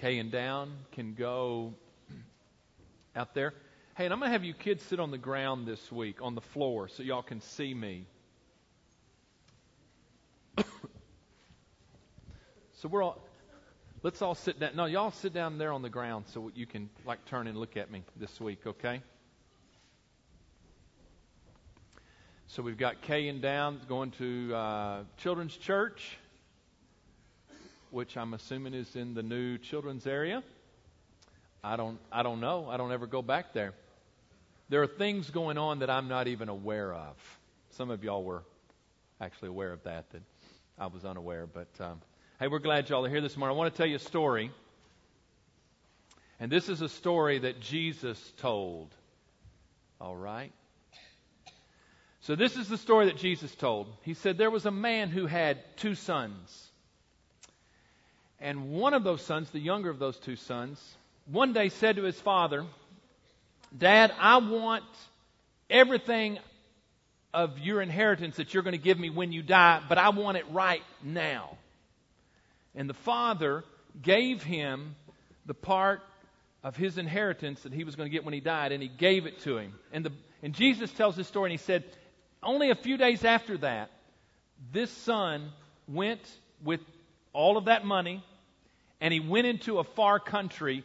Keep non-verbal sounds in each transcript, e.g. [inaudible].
Kay and Down can go out there. Hey, and I'm going to have you kids sit on the ground this week, on the floor, so y'all can see me. [coughs] so we're all, let's all sit down. No, y'all sit down there on the ground so you can, like, turn and look at me this week, okay? So we've got Kay and Down going to uh, Children's Church, which I'm assuming is in the new children's area. I don't, I don't know. I don't ever go back there. There are things going on that I'm not even aware of. Some of y'all were actually aware of that, that I was unaware. But um, hey, we're glad y'all are here this morning. I want to tell you a story. And this is a story that Jesus told. All right? So, this is the story that Jesus told. He said there was a man who had two sons. And one of those sons, the younger of those two sons, one day said to his father, Dad, I want everything of your inheritance that you're going to give me when you die, but I want it right now. And the father gave him the part of his inheritance that he was going to get when he died, and he gave it to him. And, the, and Jesus tells this story, and he said, only a few days after that, this son went with all of that money and he went into a far country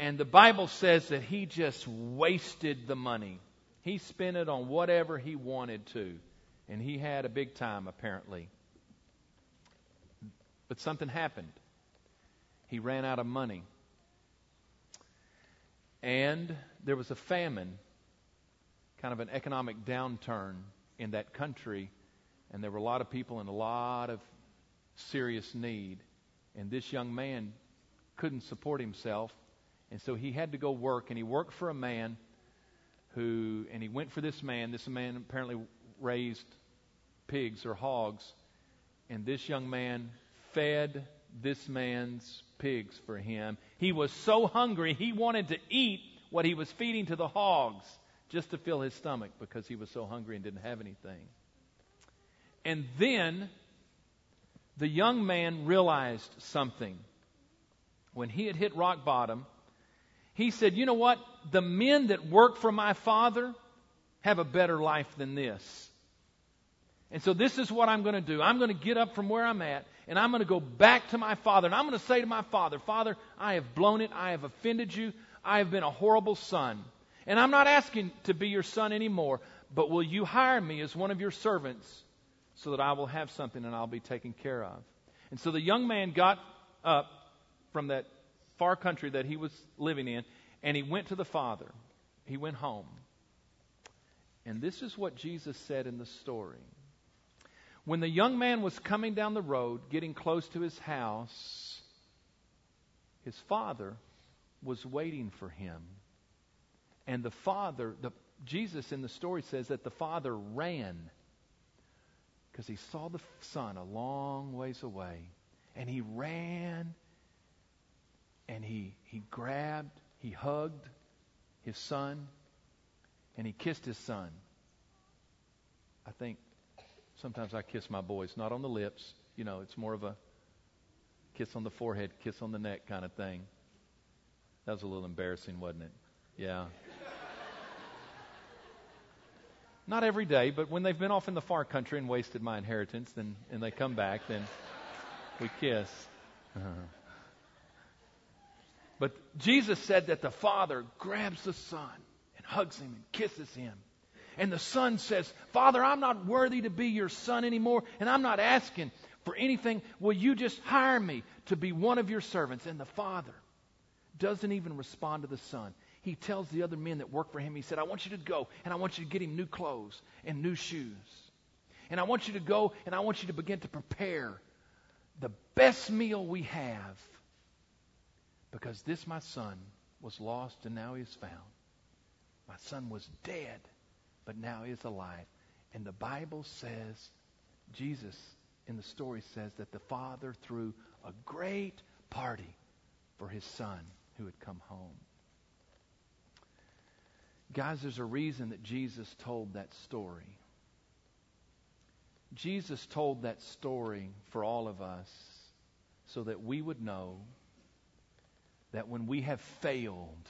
and the Bible says that he just wasted the money. He spent it on whatever he wanted to. And he had a big time, apparently. But something happened. He ran out of money. And there was a famine, kind of an economic downturn in that country. And there were a lot of people in a lot of serious need. And this young man couldn't support himself. And so he had to go work, and he worked for a man who, and he went for this man. This man apparently raised pigs or hogs, and this young man fed this man's pigs for him. He was so hungry, he wanted to eat what he was feeding to the hogs just to fill his stomach because he was so hungry and didn't have anything. And then the young man realized something. When he had hit rock bottom, he said, You know what? The men that work for my father have a better life than this. And so this is what I'm going to do. I'm going to get up from where I'm at and I'm going to go back to my father and I'm going to say to my father, Father, I have blown it. I have offended you. I have been a horrible son. And I'm not asking to be your son anymore, but will you hire me as one of your servants so that I will have something and I'll be taken care of? And so the young man got up from that far country that he was living in, and he went to the Father. He went home. And this is what Jesus said in the story. When the young man was coming down the road, getting close to his house, his father was waiting for him. And the father, the, Jesus in the story says that the father ran because he saw the son a long ways away. And he ran and he, he grabbed, he hugged his son, and he kissed his son. I think sometimes I kiss my boys, not on the lips. You know, it's more of a kiss on the forehead, kiss on the neck kind of thing. That was a little embarrassing, wasn't it? Yeah. Not every day, but when they've been off in the far country and wasted my inheritance, then and they come back, then we kiss. Uh-huh. But Jesus said that the Father grabs the Son and hugs him and kisses him. And the Son says, Father, I'm not worthy to be your Son anymore, and I'm not asking for anything. Will you just hire me to be one of your servants? And the Father doesn't even respond to the Son. He tells the other men that work for him, He said, I want you to go and I want you to get him new clothes and new shoes. And I want you to go and I want you to begin to prepare the best meal we have because this, my son, was lost and now he is found. My son was dead, but now he is alive. And the Bible says, Jesus in the story says that the father threw a great party for his son who had come home. Guys, there's a reason that Jesus told that story. Jesus told that story for all of us so that we would know that when we have failed,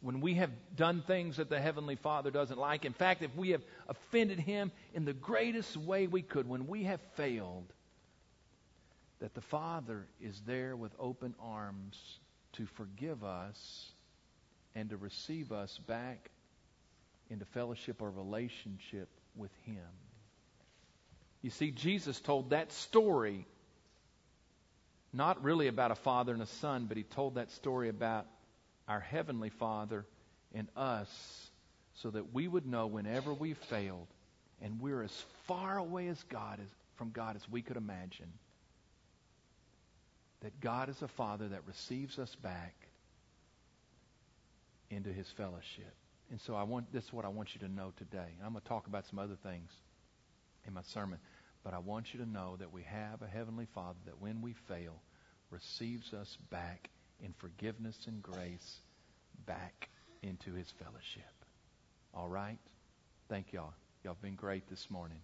when we have done things that the Heavenly Father doesn't like, in fact, if we have offended Him in the greatest way we could, when we have failed, that the Father is there with open arms to forgive us and to receive us back into fellowship or relationship with Him. You see, Jesus told that story not really about a father and a son, but He told that story about our Heavenly Father and us so that we would know whenever we failed and we're as far away as God is, from God as we could imagine that God is a Father that receives us back into His fellowship. And so I want this is what I want you to know today. I'm going to talk about some other things in my sermon, but I want you to know that we have a heavenly Father that when we fail receives us back in forgiveness and grace back into his fellowship. All right? Thank y'all. Y'all have been great this morning.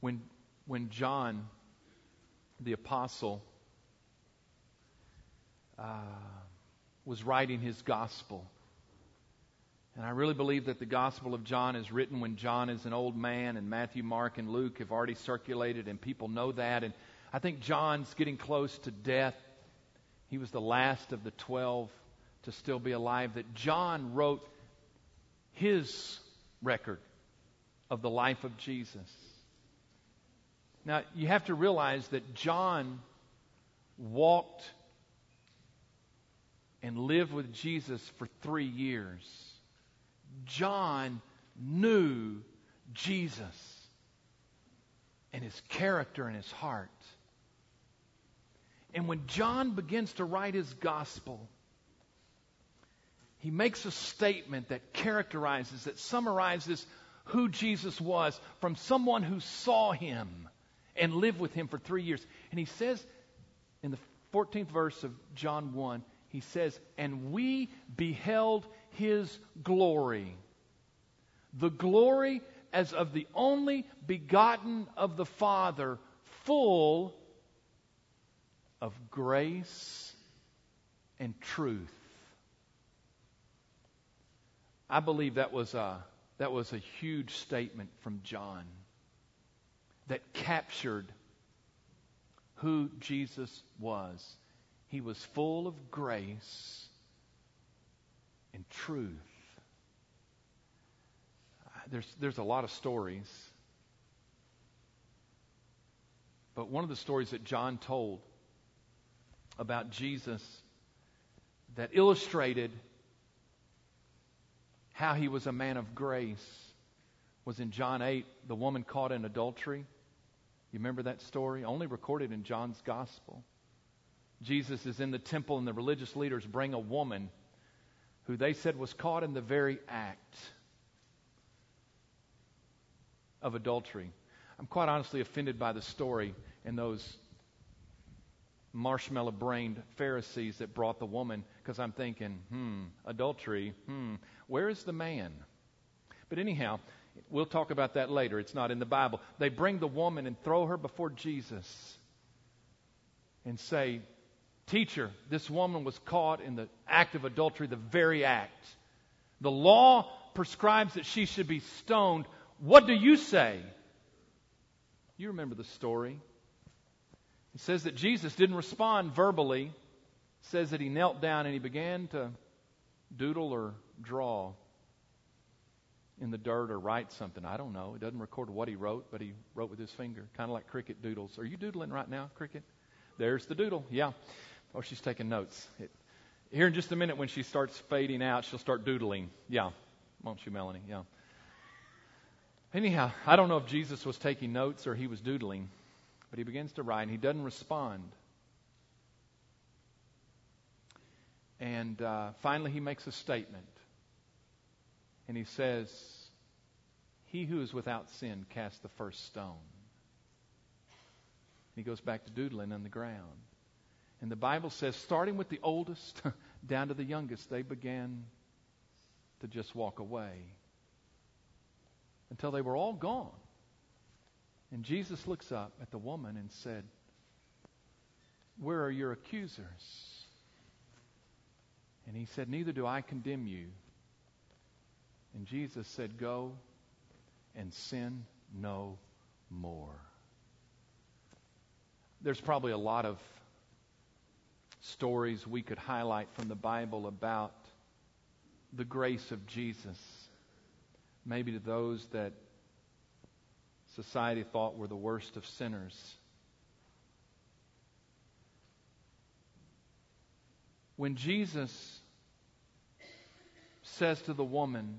When, when John, the apostle, uh, was writing his gospel, and I really believe that the Gospel of John is written when John is an old man, and Matthew, Mark, and Luke have already circulated, and people know that. And I think John's getting close to death. He was the last of the twelve to still be alive. That John wrote his record of the life of Jesus. Now, you have to realize that John walked and lived with Jesus for three years. John knew Jesus and his character and his heart. And when John begins to write his gospel, he makes a statement that characterizes, that summarizes who Jesus was from someone who saw him and lived with him for three years. And he says in the 14th verse of John 1, he says, And we beheld his glory. The glory as of the only begotten of the Father, full of grace and truth. I believe that was a, that was a huge statement from John that captured who Jesus was. He was full of grace and truth. There's, there's a lot of stories. But one of the stories that John told about Jesus that illustrated how he was a man of grace was in John 8, the woman caught in adultery. You remember that story? Only recorded in John's gospel. Jesus is in the temple, and the religious leaders bring a woman who they said was caught in the very act of adultery. I'm quite honestly offended by the story and those marshmallow brained Pharisees that brought the woman because I'm thinking, hmm, adultery, hmm, where is the man? But anyhow, we'll talk about that later. It's not in the Bible. They bring the woman and throw her before Jesus and say, Teacher, this woman was caught in the act of adultery, the very act. The law prescribes that she should be stoned. What do you say? You remember the story. It says that Jesus didn't respond verbally. It says that he knelt down and he began to doodle or draw in the dirt or write something. I don't know. It doesn't record what he wrote, but he wrote with his finger, kind of like cricket doodles. Are you doodling right now, cricket? There's the doodle. Yeah. Oh, she's taking notes. It, here in just a minute, when she starts fading out, she'll start doodling. Yeah. Won't you, Melanie? Yeah. Anyhow, I don't know if Jesus was taking notes or he was doodling, but he begins to write and he doesn't respond. And uh, finally, he makes a statement. And he says, He who is without sin cast the first stone. And He goes back to doodling on the ground. And the Bible says, starting with the oldest [laughs] down to the youngest, they began to just walk away until they were all gone. And Jesus looks up at the woman and said, Where are your accusers? And he said, Neither do I condemn you. And Jesus said, Go and sin no more. There's probably a lot of stories we could highlight from the Bible about the grace of Jesus. Maybe to those that society thought were the worst of sinners. When Jesus says to the woman,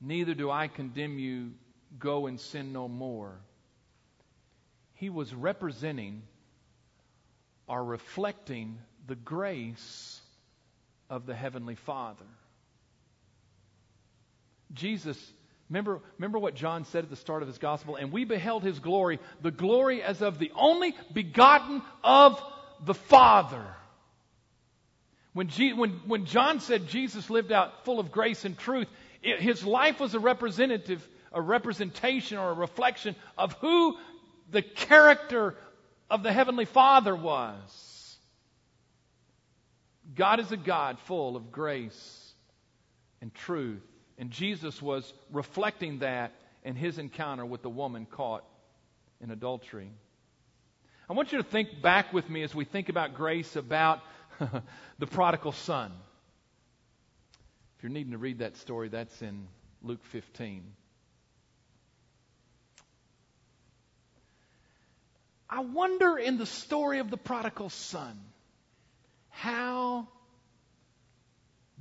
Neither do I condemn you, go and sin no more, he was representing or reflecting the grace of the Heavenly Father. Jesus Remember, remember what John said at the start of his gospel? And we beheld his glory, the glory as of the only begotten of the Father. When, G, when, when John said Jesus lived out full of grace and truth, it, his life was a representative, a representation or a reflection of who the character of the Heavenly Father was. God is a God full of grace and truth. And Jesus was reflecting that in his encounter with the woman caught in adultery. I want you to think back with me as we think about grace about [laughs] the prodigal son. If you're needing to read that story, that's in Luke 15. I wonder in the story of the prodigal son how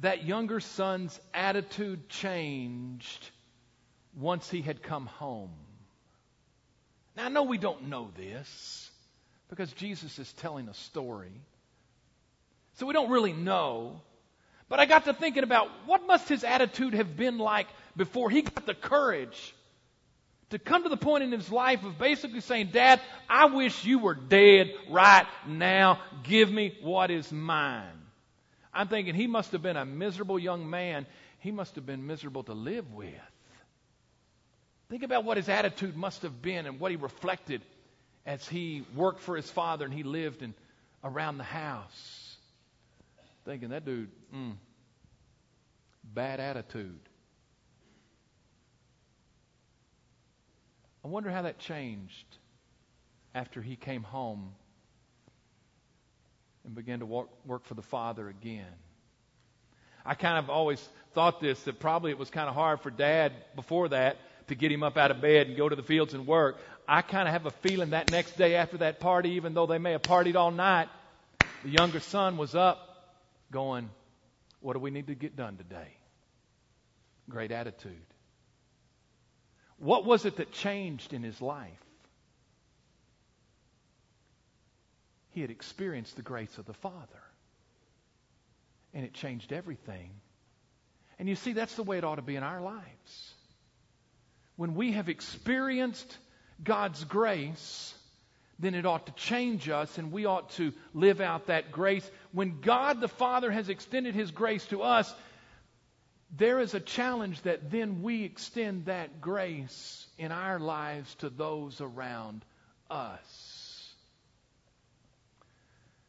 that younger son's attitude changed once he had come home. Now, I know we don't know this because Jesus is telling a story. So we don't really know. But I got to thinking about what must his attitude have been like before he got the courage to come to the point in his life of basically saying, Dad, I wish you were dead right now. Give me what is mine. I'm thinking he must have been a miserable young man. He must have been miserable to live with. Think about what his attitude must have been and what he reflected as he worked for his father and he lived in, around the house. Thinking that dude, mm, bad attitude. I wonder how that changed after he came home and began to work, work for the Father again. I kind of always thought this that probably it was kind of hard for Dad before that to get him up out of bed and go to the fields and work. I kind of have a feeling that next day after that party, even though they may have partied all night, the younger son was up going, What do we need to get done today? Great attitude. What was it that changed in his life? He had experienced the grace of the Father. And it changed everything. And you see, that's the way it ought to be in our lives. When we have experienced God's grace, then it ought to change us and we ought to live out that grace. When God the Father has extended His grace to us, there is a challenge that then we extend that grace in our lives to those around us.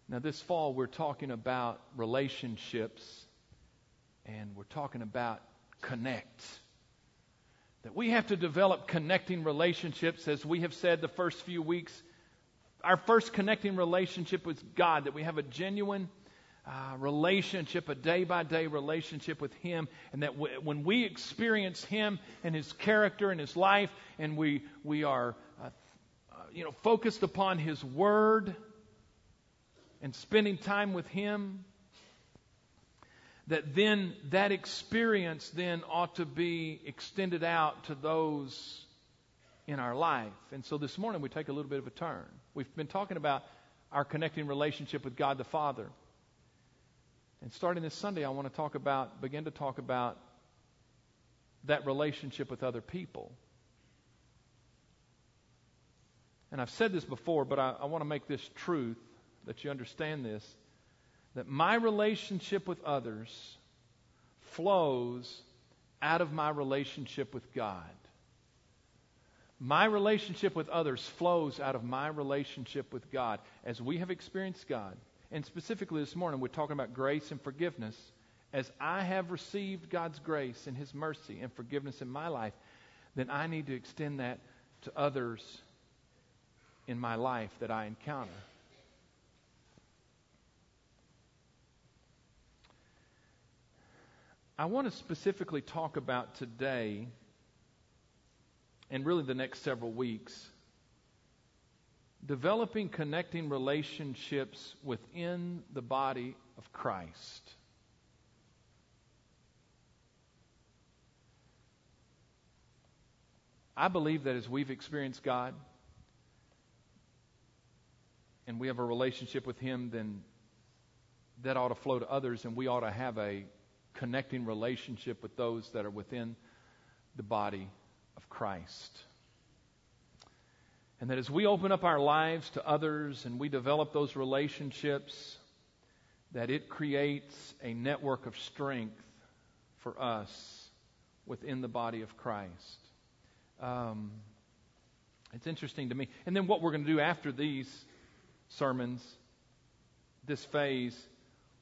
Now, this fall, we're talking about relationships and we're talking about connect. That we have to develop connecting relationships, as we have said the first few weeks. Our first connecting relationship with God, that we have a genuine uh, relationship, a day by day relationship with Him, and that w- when we experience Him and His character and His life, and we, we are uh, uh, you know, focused upon His Word, and spending time with Him, that then that experience then ought to be extended out to those in our life. And so this morning we take a little bit of a turn. We've been talking about our connecting relationship with God the Father. And starting this Sunday, I want to talk about, begin to talk about that relationship with other people. And I've said this before, but I, I want to make this truth that you understand this that my relationship with others flows out of my relationship with God. My relationship with others flows out of my relationship with God. As we have experienced God, and specifically this morning, we're talking about grace and forgiveness. As I have received God's grace and His mercy and forgiveness in my life, then I need to extend that to others in my life that I encounter. I want to specifically talk about today and really the next several weeks developing connecting relationships within the body of Christ. I believe that as we've experienced God and we have a relationship with Him, then that ought to flow to others, and we ought to have a connecting relationship with those that are within the body of Christ. And that as we open up our lives to others and we develop those relationships, that it creates a network of strength for us within the body of Christ. Um, it's interesting to me. And then what we're going to do after these sermons, this phase,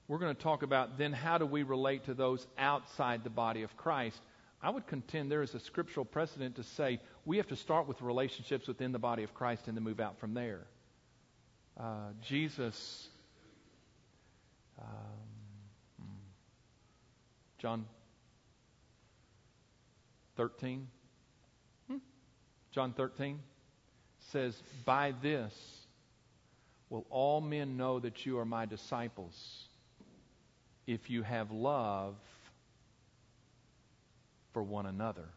we're going to talk about then how do we relate to those outside the body of Christ. I would contend there is a scriptural precedent to say we have to start with relationships within the body of Christ and then move out from there. Uh, Jesus, um, John 13, hmm? John 13 says, By this will all men know that you are my disciples if you have love for one another.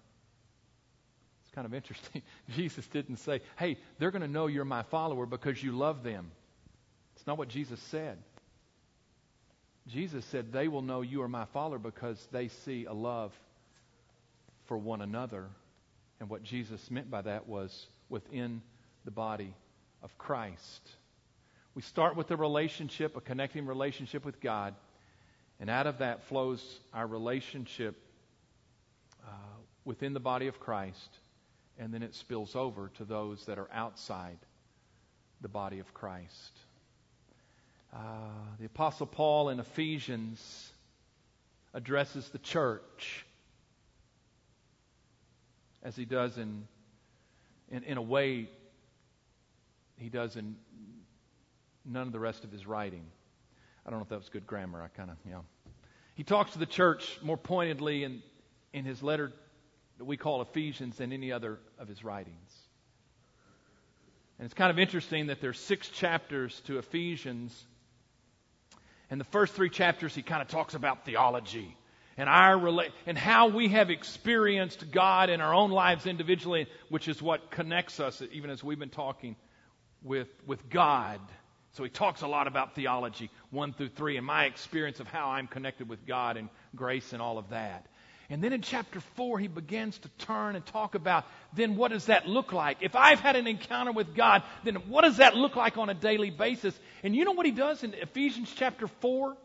It's kind of interesting. [laughs] Jesus didn't say, hey, they're going to know you're my follower because you love them. It's not what Jesus said. Jesus said, they will know you are my follower because they see a love for one another. And what Jesus meant by that was within the body of Christ. We start with a relationship, a connecting relationship with God. And out of that flows our relationship uh, within the body of Christ, and then it spills over to those that are outside the body of Christ. Uh, the Apostle Paul in Ephesians addresses the church as he does in, in, in a way he does in none of the rest of his writing. I don't know if that was good grammar. I kind of, know. He talks to the church more pointedly in, in his letter that we call Ephesians than any other of his writings. And it's kind of interesting that there's six chapters to Ephesians. And the first three chapters, he kind of talks about theology and our rela- and how we have experienced God in our own lives individually, which is what connects us, even as we've been talking with, with God so he talks a lot about theology, 1 through 3, and my experience of how I'm connected with God and grace and all of that. And then in chapter 4, he begins to turn and talk about then what does that look like? If I've had an encounter with God, then what does that look like on a daily basis? And you know what he does in Ephesians chapter 4?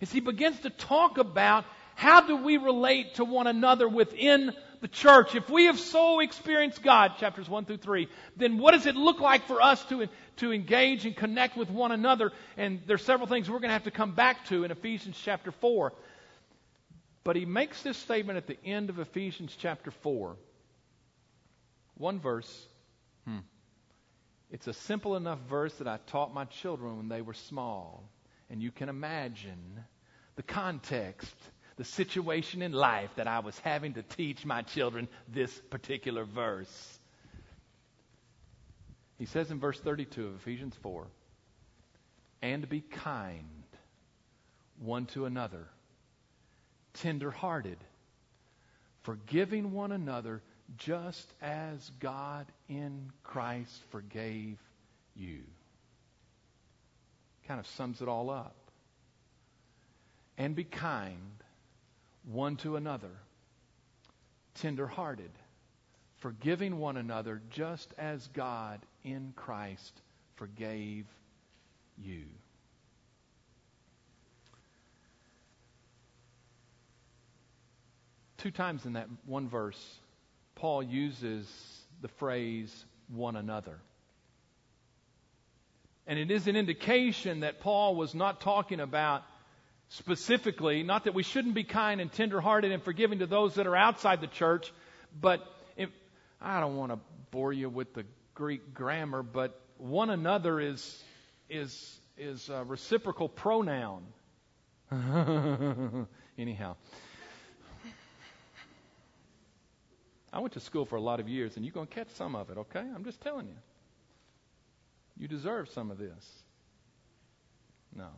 Is he begins to talk about how do we relate to one another within the church, if we have so experienced God, chapters 1 through 3, then what does it look like for us to, to engage and connect with one another? And there's several things we're going to have to come back to in Ephesians chapter 4. But he makes this statement at the end of Ephesians chapter 4. One verse. Hmm. It's a simple enough verse that I taught my children when they were small. And you can imagine the context the situation in life that I was having to teach my children this particular verse. He says in verse 32 of Ephesians 4 and be kind one to another, tender hearted, forgiving one another just as God in Christ forgave you. Kind of sums it all up. And be kind one to another, tenderhearted, forgiving one another just as God in Christ forgave you. Two times in that one verse, Paul uses the phrase one another. And it is an indication that Paul was not talking about specifically, not that we shouldn't be kind and tenderhearted and forgiving to those that are outside the church, but if, I don't want to bore you with the Greek grammar, but one another is is is a reciprocal pronoun. [laughs] Anyhow, I went to school for a lot of years, and you're going to catch some of it. Okay, I'm just telling you. You deserve some of this. No.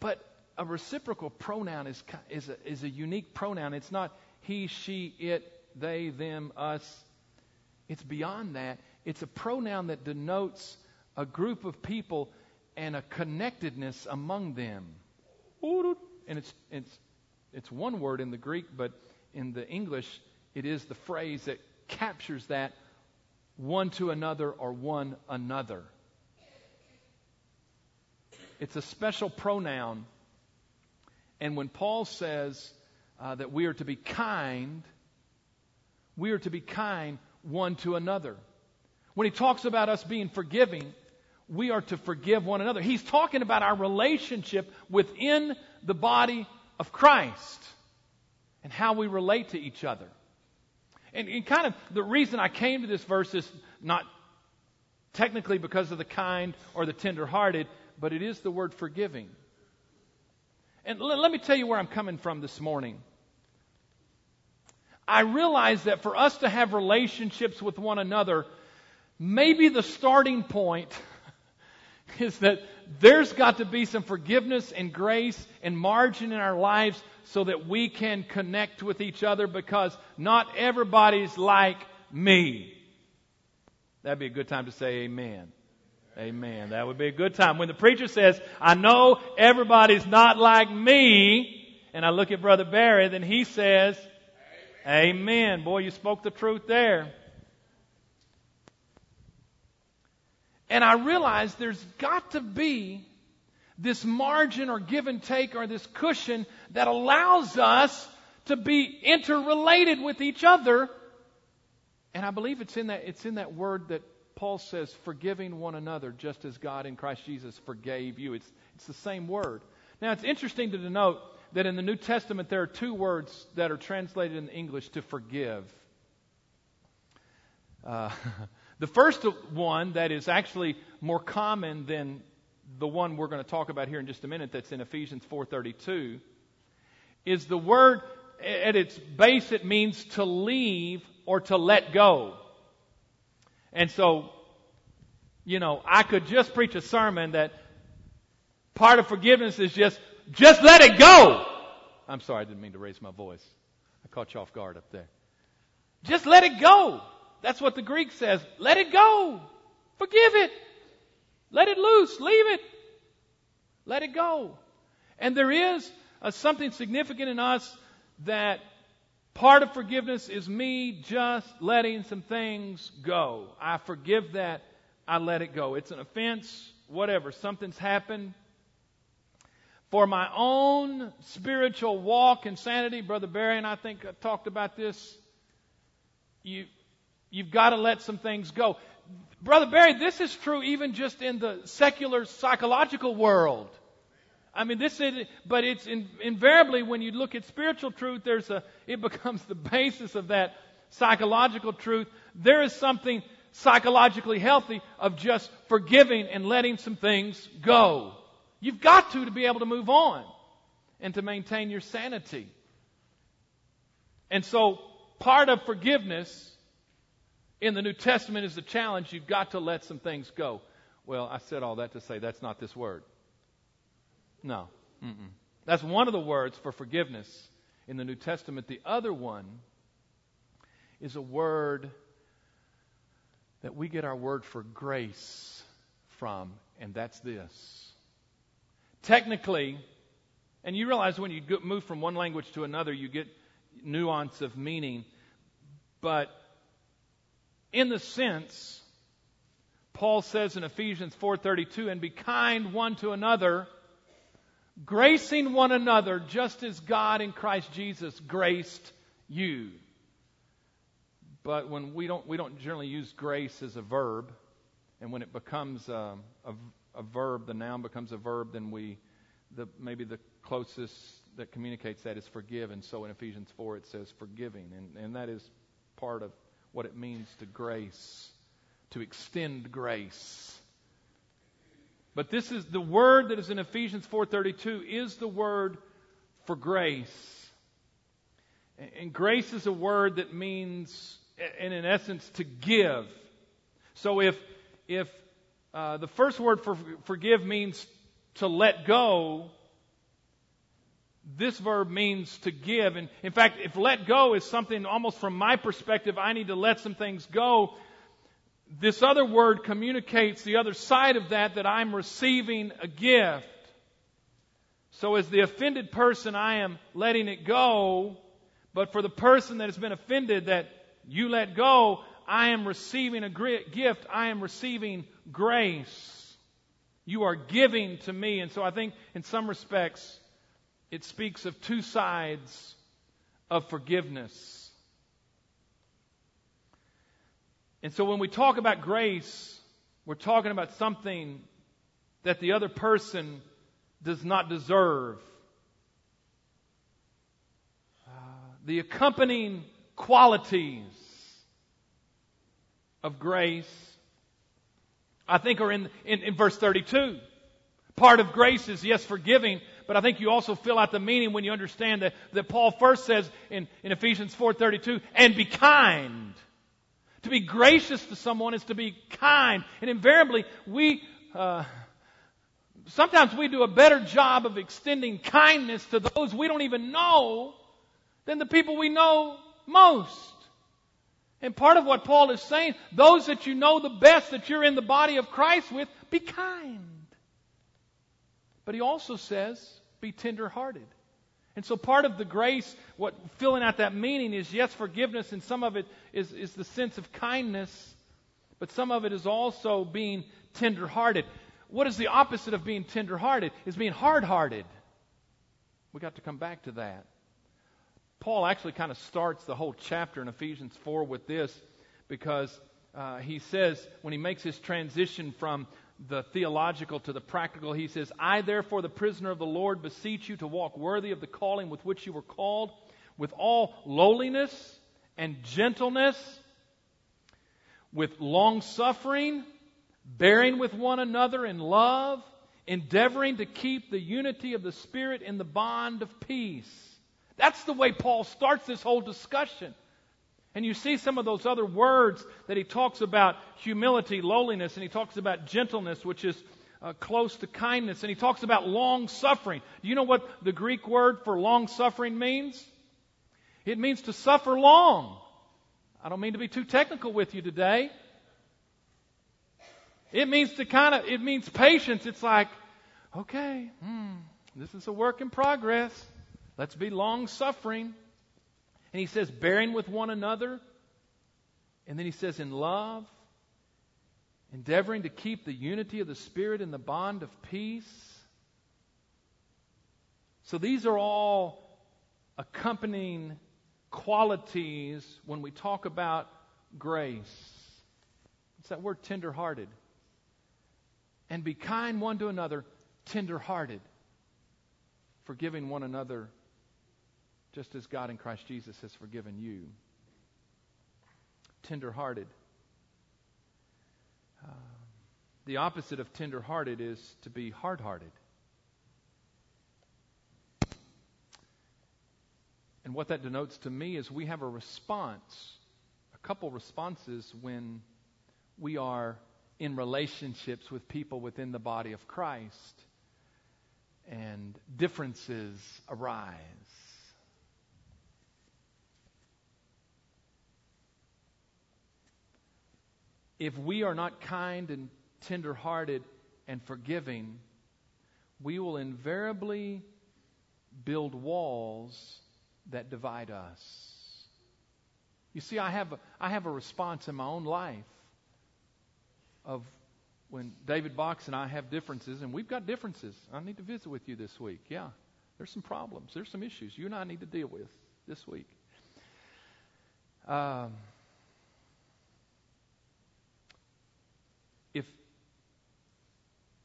But a reciprocal pronoun is, is, a, is a unique pronoun. It's not he, she, it, they, them, us. It's beyond that. It's a pronoun that denotes a group of people and a connectedness among them. And it's, it's, it's one word in the Greek, but in the English, it is the phrase that captures that one to another or one another. It's a special pronoun. And when Paul says uh, that we are to be kind, we are to be kind one to another. When he talks about us being forgiving, we are to forgive one another. He's talking about our relationship within the body of Christ and how we relate to each other. And, and kind of the reason I came to this verse is not technically because of the kind or the tender-hearted, but it is the word forgiving. And l- let me tell you where I'm coming from this morning. I realize that for us to have relationships with one another, maybe the starting point [laughs] is that there's got to be some forgiveness and grace and margin in our lives so that we can connect with each other because not everybody's like me. That'd be a good time to say amen. Amen. That would be a good time. When the preacher says, I know everybody's not like me, and I look at Brother Barry, then he says, Amen. amen. Boy, you spoke the truth there. And I realize there's got to be this margin or give and take or this cushion that allows us to be interrelated with each other. And I believe it's in that, it's in that word that Paul says, forgiving one another just as God in Christ Jesus forgave you. It's, it's the same word. Now, it's interesting to denote that in the New Testament there are two words that are translated in English to forgive. Uh, [laughs] the first one that is actually more common than the one we're going to talk about here in just a minute that's in Ephesians 4:32 is the word at its base it means to leave or to let go. And so you know, I could just preach a sermon that part of forgiveness is just just let it go. I'm sorry, I didn't mean to raise my voice. I caught you off guard up there. Just let it go. That's what the Greek says. Let it go. Forgive it. Let it loose. Leave it. Let it go. And there is a, something significant in us that part of forgiveness is me just letting some things go. I forgive that. I let it go. It's an offense, whatever. Something's happened. For my own spiritual walk and sanity, Brother Barry and I think I talked about this. You, you've got to let some things go. Brother Barry, this is true even just in the secular psychological world. I mean, this is, but it's in, invariably when you look at spiritual truth, there's a, it becomes the [laughs] basis of that psychological truth. There is something psychologically healthy of just forgiving and letting some things go. You've got to to be able to move on and to maintain your sanity. And so part of forgiveness in the New Testament is the challenge. You've got to let some things go. Well, I said all that to say that's not this word. No. Mm-mm. That's one of the words for forgiveness in the New Testament. The other one is a word that we get our word for grace from, and that's this. Technically, and you realize when you move from one language to another, you get nuance of meaning, but in the sense, Paul says in Ephesians 4:32, "And be kind one to another, gracing one another just as God in Christ Jesus graced you." but when we don't we don't generally use grace as a verb, and when it becomes um, a, a verb, the noun becomes a verb, then we the maybe the closest that communicates that is forgive. And so in Ephesians 4 it says forgiving, and, and that is part of what it means to grace, to extend grace. But this is the word that is in Ephesians 4:32 is the word for grace. And grace is a word that means and in essence to give. So if if uh, the first word for forgive means to let go, this verb means to give. And in fact, if let go is something almost from my perspective, I need to let some things go. This other word communicates the other side of that, that I'm receiving a gift. So as the offended person, I am letting it go. But for the person that has been offended, that you let go, I am receiving a gift. I am receiving grace. You are giving to me. And so I think in some respects, it speaks of two sides of forgiveness. And so when we talk about grace, we're talking about something that the other person does not deserve. Uh, the accompanying qualities of grace, I think, are in, in, in verse 32. Part of grace is, yes, forgiving, but I think you also fill out the meaning when you understand that, that Paul first says in, in Ephesians 4.32, and be kind. To be gracious to someone is to be kind. And invariably, we, uh, sometimes we do a better job of extending kindness to those we don't even know than the people we know most. And part of what Paul is saying, those that you know the best that you're in the body of Christ with, be kind. But he also says, be tenderhearted. And so part of the grace, what filling out that meaning is yes, forgiveness, and some of it is, is the sense of kindness, but some of it is also being tenderhearted. What is the opposite of being tenderhearted? Is being hard-hearted. We got to come back to that. Paul actually kind of starts the whole chapter in Ephesians 4 with this because uh, he says, when he makes his transition from the theological to the practical. He says, I, therefore, the prisoner of the Lord, beseech you to walk worthy of the calling with which you were called, with all lowliness and gentleness, with long suffering, bearing with one another in love, endeavoring to keep the unity of the Spirit in the bond of peace. That's the way Paul starts this whole discussion. And you see some of those other words that he talks about humility, lowliness, and he talks about gentleness, which is uh, close to kindness, and he talks about long suffering. Do you know what the Greek word for long suffering means? It means to suffer long. I don't mean to be too technical with you today. It means to kind of, it means patience. It's like, okay, hmm, this is a work in progress. Let's be long suffering. And he says, bearing with one another. And then he says, in love, endeavoring to keep the unity of the Spirit in the bond of peace. So these are all accompanying qualities when we talk about grace. It's that word tenderhearted. And be kind one to another, tenderhearted, forgiving one another just as God in Christ Jesus has forgiven you. Tenderhearted. Uh, the opposite of tenderhearted is to be hard-hearted. And what that denotes to me is we have a response, a couple responses when we are in relationships with people within the body of Christ and differences arise. If we are not kind and tenderhearted and forgiving, we will invariably build walls that divide us. You see, I have a, I have a response in my own life of when David Box and I have differences, and we've got differences. I need to visit with you this week. Yeah, there's some problems. There's some issues you and I need to deal with this week. Um, if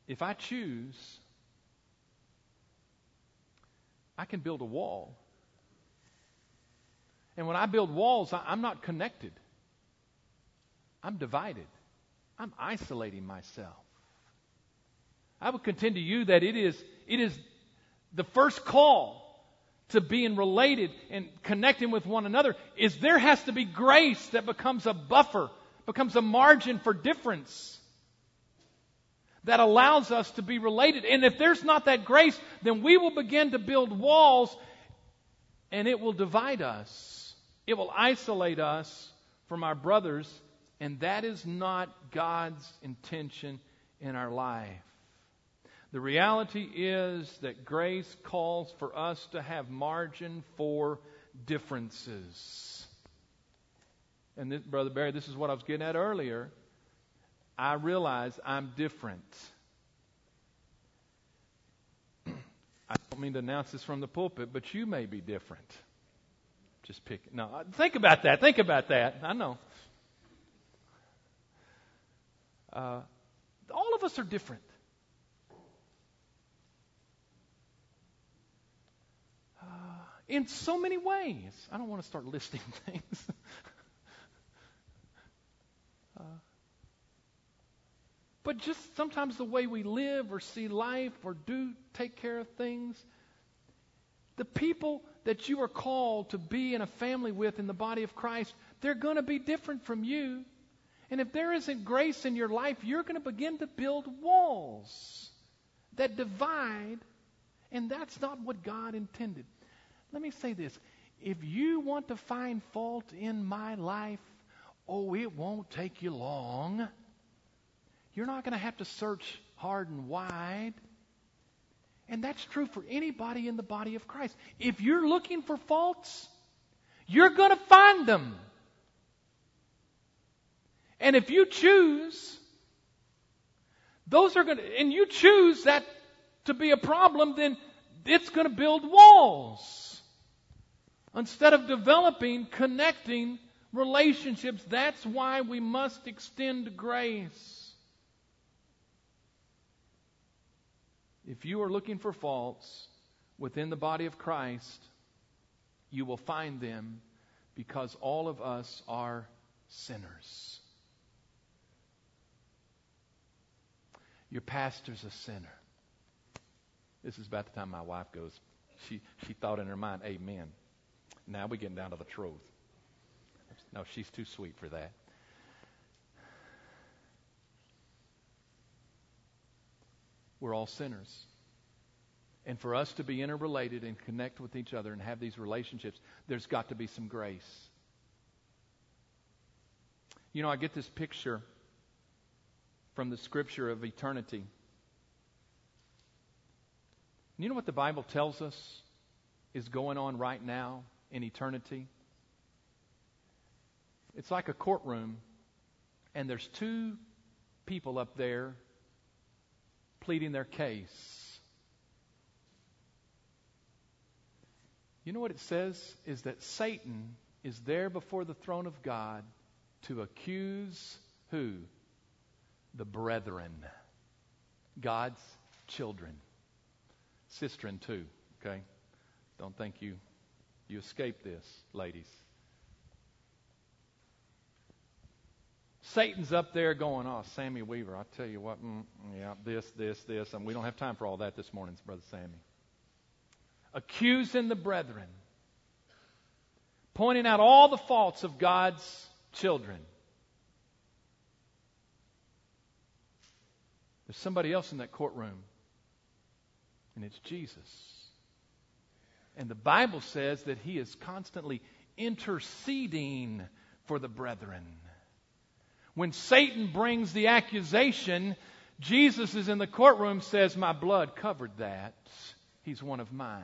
if I choose, I can build a wall. And when I build walls, I'm not connected. I'm divided. I'm isolating myself. I would contend to you that it is, it is the first call to being related and connecting with one another is there has to be grace that becomes a buffer, becomes a margin for difference that allows us to be related. And if there's not that grace, then we will begin to build walls and it will divide us. It will isolate us from our brothers, and that is not God's intention in our life. The reality is that grace calls for us to have margin for differences. And this, Brother Barry, this is what I was getting at earlier. I realize I'm different. I don't mean to announce this from the pulpit, but you may be different. Just pick. No, think about that. Think about that. I know. Uh, all of us are different. Uh, in so many ways. I don't want to start listing [laughs] things. But just sometimes the way we live or see life or do take care of things. The people that you are called to be in a family with in the body of Christ, they're going to be different from you. And if there isn't grace in your life, you're going to begin to build walls that divide, and that's not what God intended. Let me say this. If you want to find fault in my life, oh, it won't take you long. You're not going to have to search hard and wide. And that's true for anybody in the body of Christ. If you're looking for faults, you're going to find them. And if you choose, those are going to, and you choose that to be a problem, then it's going to build walls. Instead of developing, connecting relationships, that's why we must extend grace. If you are looking for faults within the body of Christ, you will find them because all of us are sinners. Your pastor's a sinner. This is about the time my wife goes, she, she thought in her mind, Amen. Now we're getting down to the truth. No, she's too sweet for that. We're all sinners. And for us to be interrelated and connect with each other and have these relationships, there's got to be some grace. You know, I get this picture from the scripture of eternity. You know what the Bible tells us is going on right now in eternity? It's like a courtroom, and there's two people up there pleading their case. You know what it says? Is that Satan is there before the throne of God to accuse who? The brethren. God's children. Sistren too, okay? Don't think you you escape this, ladies. Satan's up there going, oh, Sammy Weaver, I'll tell you what, mm, yeah, this, this, this. And we don't have time for all that this morning, Brother Sammy. Accusing the brethren, pointing out all the faults of God's children. There's somebody else in that courtroom, and it's Jesus. And the Bible says that he is constantly interceding for the brethren. When Satan brings the accusation, Jesus is in the courtroom, says, My blood covered that. He's one of mine.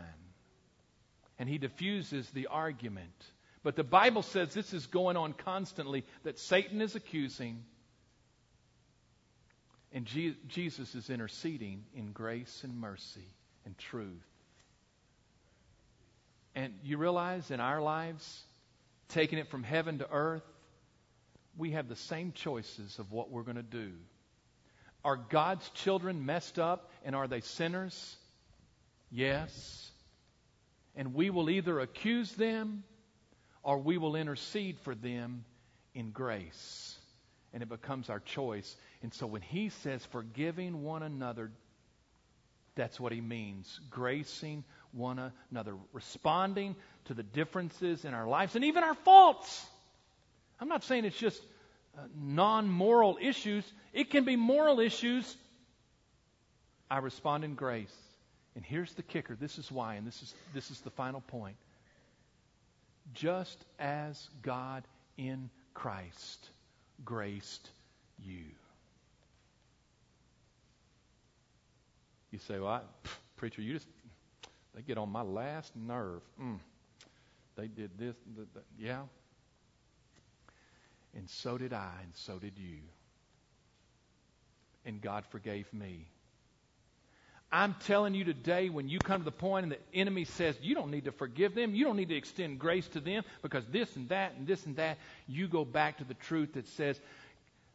And he diffuses the argument. But the Bible says this is going on constantly, that Satan is accusing, and Je- Jesus is interceding in grace and mercy and truth. And you realize in our lives, taking it from heaven to earth, we have the same choices of what we're going to do. Are God's children messed up and are they sinners? Yes. And we will either accuse them or we will intercede for them in grace. And it becomes our choice. And so when he says forgiving one another, that's what he means. Gracing one another, responding to the differences in our lives and even our faults. I'm not saying it's just uh, non moral issues, it can be moral issues. I respond in grace. And here's the kicker this is why, and this is, this is the final point. Just as God in Christ graced you. You say, well, I, pff, preacher, you just, they get on my last nerve. Mm. They did this. Th- th- yeah. And so did I, and so did you. And God forgave me. I'm telling you today, when you come to the point and the enemy says, you don't need to forgive them, you don't need to extend grace to them because this and that and this and that, you go back to the truth that says,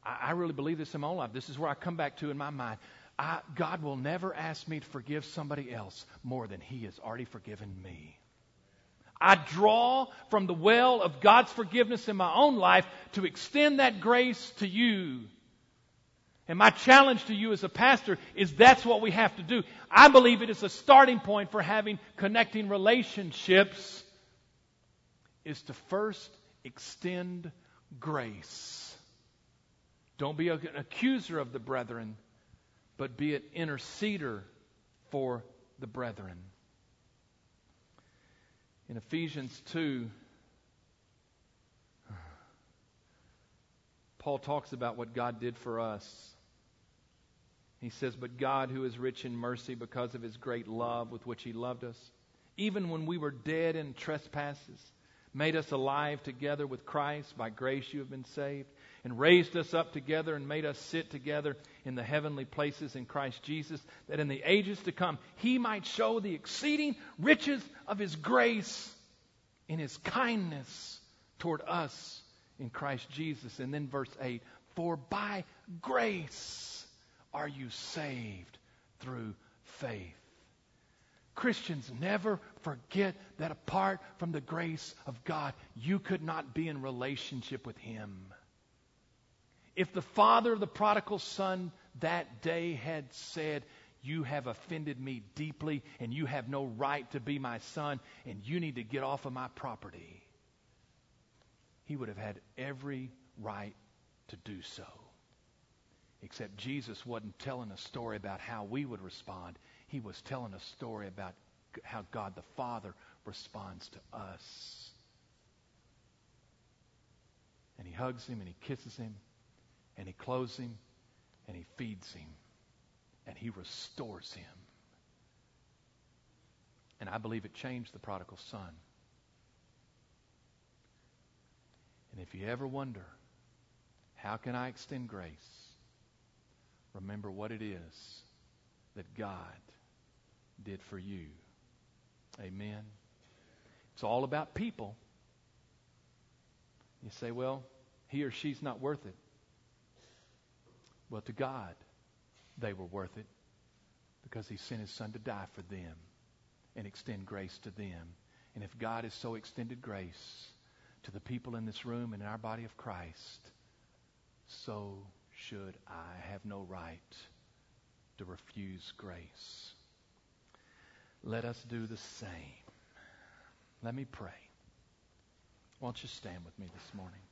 I, I really believe this in my own life. This is where I come back to in my mind. I, God will never ask me to forgive somebody else more than He has already forgiven me. I draw from the well of God's forgiveness in my own life to extend that grace to you. And my challenge to you as a pastor is that's what we have to do. I believe it is a starting point for having connecting relationships is to first extend grace. Don't be an accuser of the brethren, but be an interceder for the brethren. In Ephesians 2, Paul talks about what God did for us. He says, But God, who is rich in mercy because of his great love with which he loved us, even when we were dead in trespasses, made us alive together with Christ. By grace you have been saved, and raised us up together and made us sit together in the heavenly places in Christ Jesus, that in the ages to come he might show the exceeding riches of his grace in his kindness toward us in Christ Jesus. And then verse 8 For by grace are you saved through faith. Christians never forget that apart from the grace of God, you could not be in relationship with Him. If the father of the prodigal son that day had said, You have offended me deeply, and you have no right to be my son, and you need to get off of my property, he would have had every right to do so. Except Jesus wasn't telling a story about how we would respond. He was telling a story about how God the Father responds to us. And he hugs him and he kisses him and he clothes him and he feeds him and he restores him. And I believe it changed the prodigal son. And if you ever wonder, how can I extend grace? Remember what it is that God did for you. Amen. It's all about people. You say, well, he or she's not worth it. Well, to God, they were worth it because He sent His Son to die for them and extend grace to them. And if God has so extended grace to the people in this room and in our body of Christ, so should I have no right to refuse grace. Let us do the same. Let me pray. Won't you stand with me this morning?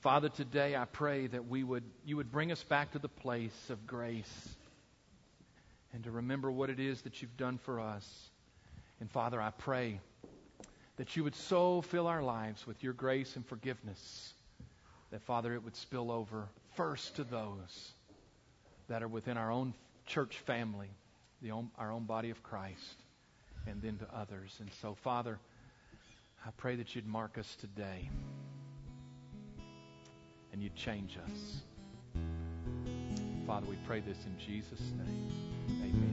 Father, today I pray that we would, you would bring us back to the place of grace and to remember what it is that you've done for us. And Father, I pray that you would so fill our lives with your grace and forgiveness that, Father, it would spill over first to those that are within our own church family, the own, our own body of Christ, and then to others. And so, Father, I pray that you'd mark us today and you'd change us. Father, we pray this in Jesus' name. Amen.